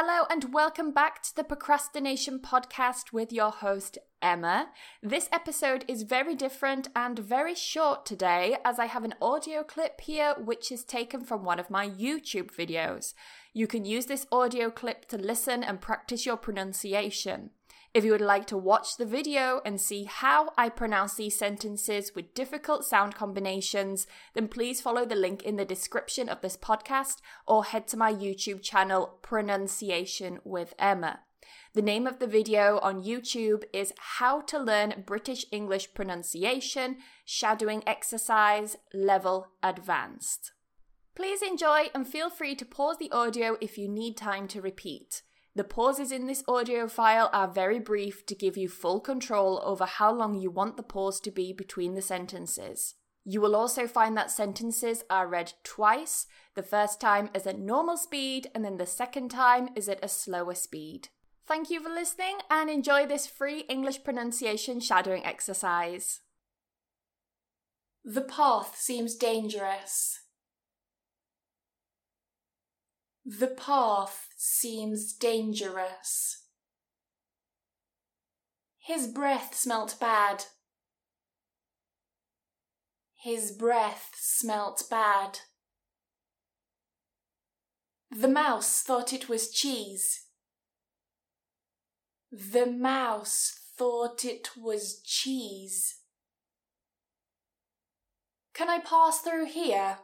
Hello, and welcome back to the Pronunciation Podcast with your host, Emma. This episode is very different and very short today, as I have an audio clip here which is taken from one of my YouTube videos. You can use this audio clip to listen and practice your pronunciation. If you would like to watch the video and see how I pronounce these sentences with difficult sound combinations, then please follow the link in the description of this podcast or head to my YouTube channel, Pronunciation with Emma. The name of the video on YouTube is How to Learn British English Pronunciation Shadowing Exercise Level Advanced. Please enjoy and feel free to pause the audio if you need time to repeat. The pauses in this audio file are very brief to give you full control over how long you want the pause to be between the sentences. You will also find that sentences are read twice. The first time is at normal speed, and then the second time is at a slower speed. Thank you for listening and enjoy this free English pronunciation shadowing exercise. The path seems dangerous. The path seems dangerous. His breath smelt bad. His breath smelt bad. The mouse thought it was cheese. The mouse thought it was cheese. Can I pass through here?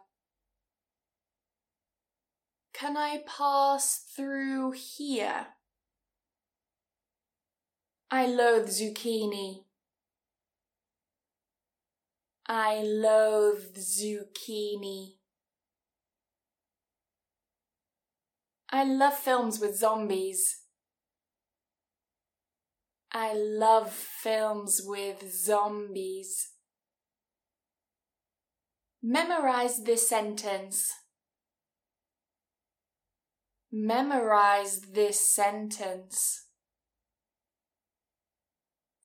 Can I pass through here? I loathe zucchini. I loathe zucchini. I love films with zombies. I love films with zombies. Memorize this sentence. Memorize this sentence.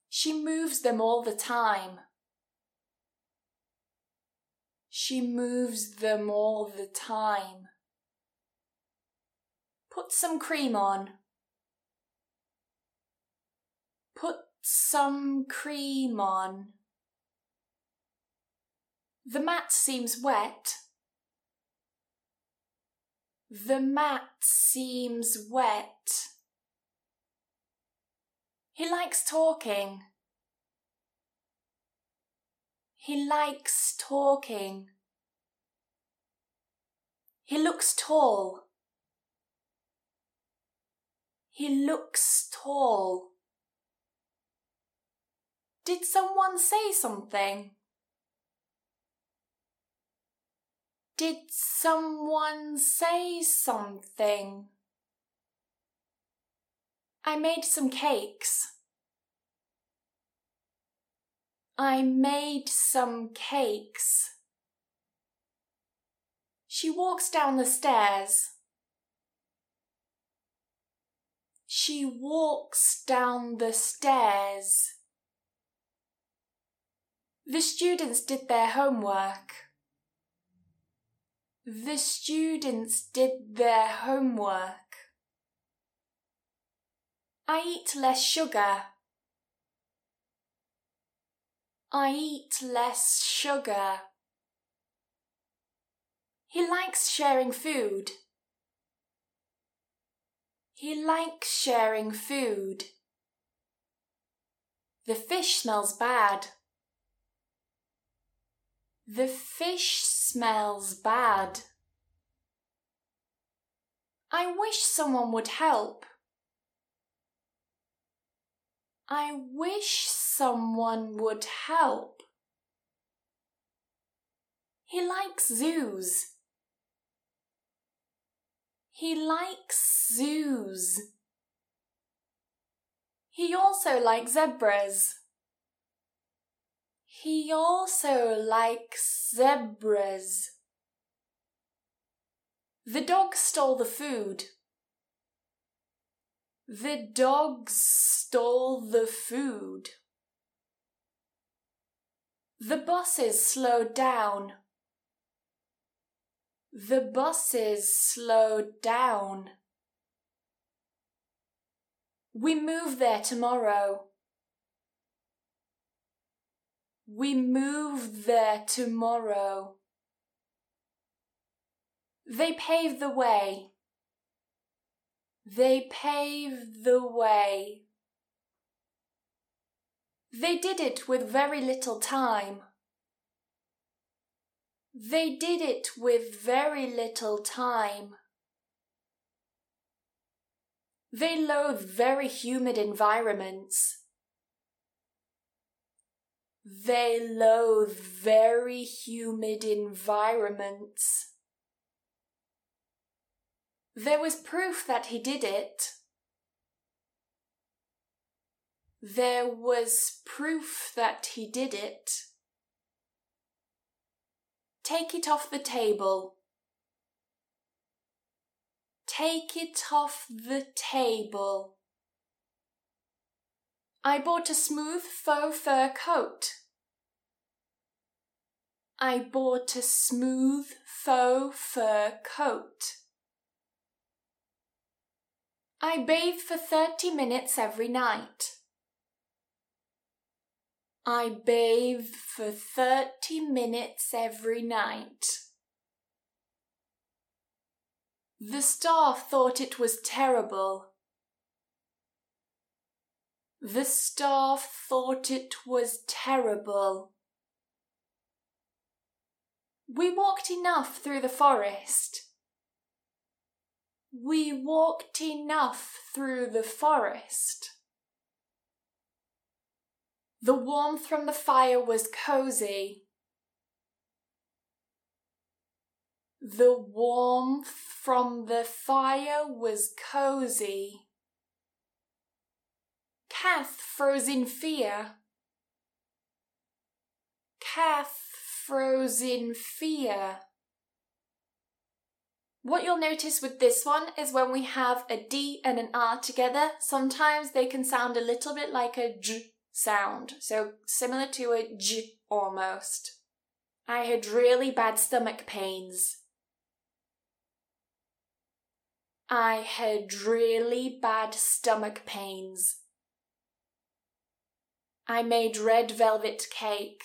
She moves them all the time. She moves them all the time. Put some cream on. Put some cream on. The mat seems wet. The mat seems wet. He likes talking. He likes talking. He looks tall. He looks tall. Did someone say something? Did someone say something? I made some cakes. I made some cakes. She walks down the stairs. She walks down the stairs. The students did their homework. The students did their homework. I eat less sugar. I eat less sugar. He likes sharing food. He likes sharing food. The fish smells bad. The fish smells bad. I wish someone would help. I wish someone would help. He likes zoos. He likes zoos. He also likes zebras. He also likes zebras. The dog stole the food. The dog stole the food. The buses slowed down. The buses slowed down. We move there tomorrow. We move there tomorrow. They pave the way. They pave the way. They did it with very little time. They did it with very little time. They loathe very humid environments. They loathe very humid environments. There was proof that he did it. There was proof that he did it. Take it off the table. Take it off the table. I bought a smooth faux fur coat. I bought a smooth faux fur coat. I bathe for 30 minutes every night. I bathe for 30 minutes every night. The staff thought it was terrible. The staff thought it was terrible. We walked enough through the forest. We walked enough through the forest. The warmth from the fire was cozy. The warmth from the fire was cozy. Kath froze in fear. Kath froze in fear. What you'll notice with this one is when we have a D and an R together, sometimes they can sound a little bit like a J sound, so similar to a J almost. I had really bad stomach pains. I had really bad stomach pains. I made red velvet cake.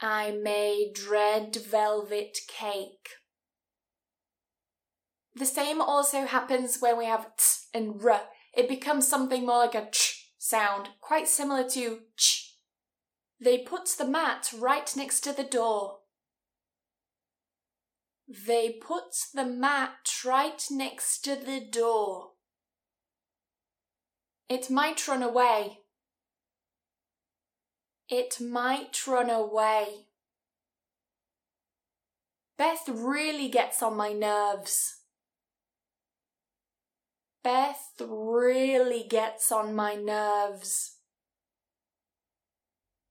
I made red velvet cake. The same also happens when we have t and r. It becomes something more like a ch sound, quite similar to ch. They put the mat right next to the door. They put the mat right next to the door. It might run away. It might run away. Beth really gets on my nerves. Beth really gets on my nerves.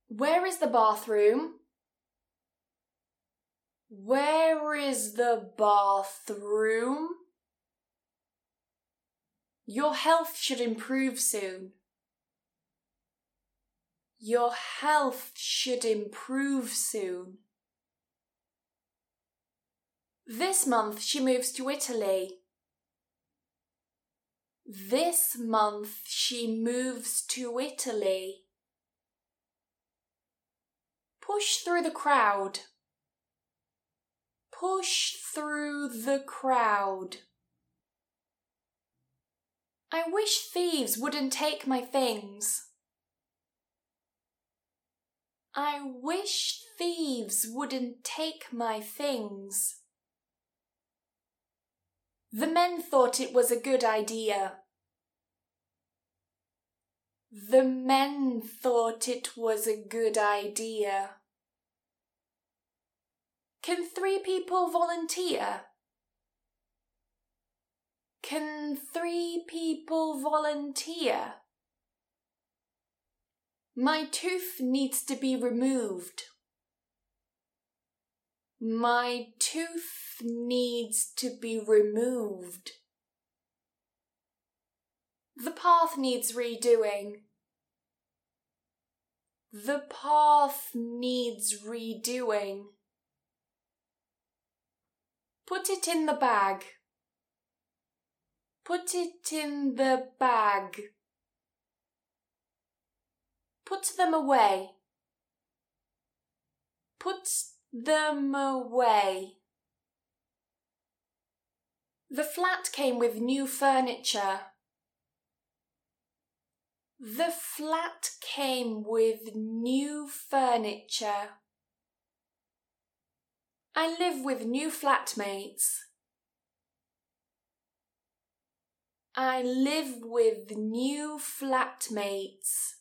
Where is the bathroom? Where is the bathroom? Your health should improve soon. Your health should improve soon. This month she moves to Italy. This month she moves to Italy. Push through the crowd. Push through the crowd. I wish thieves wouldn't take my things. I wish thieves wouldn't take my things. The men thought it was a good idea. The men thought it was a good idea. Can three people volunteer? Can three people volunteer? My tooth needs to be removed. My tooth needs to be removed. The path needs redoing. The path needs redoing. Put it in the bag. Put it in the bag. Put them away. Put them away. The flat came with new furniture. The flat came with new furniture. I live with new flatmates. I live with new flatmates.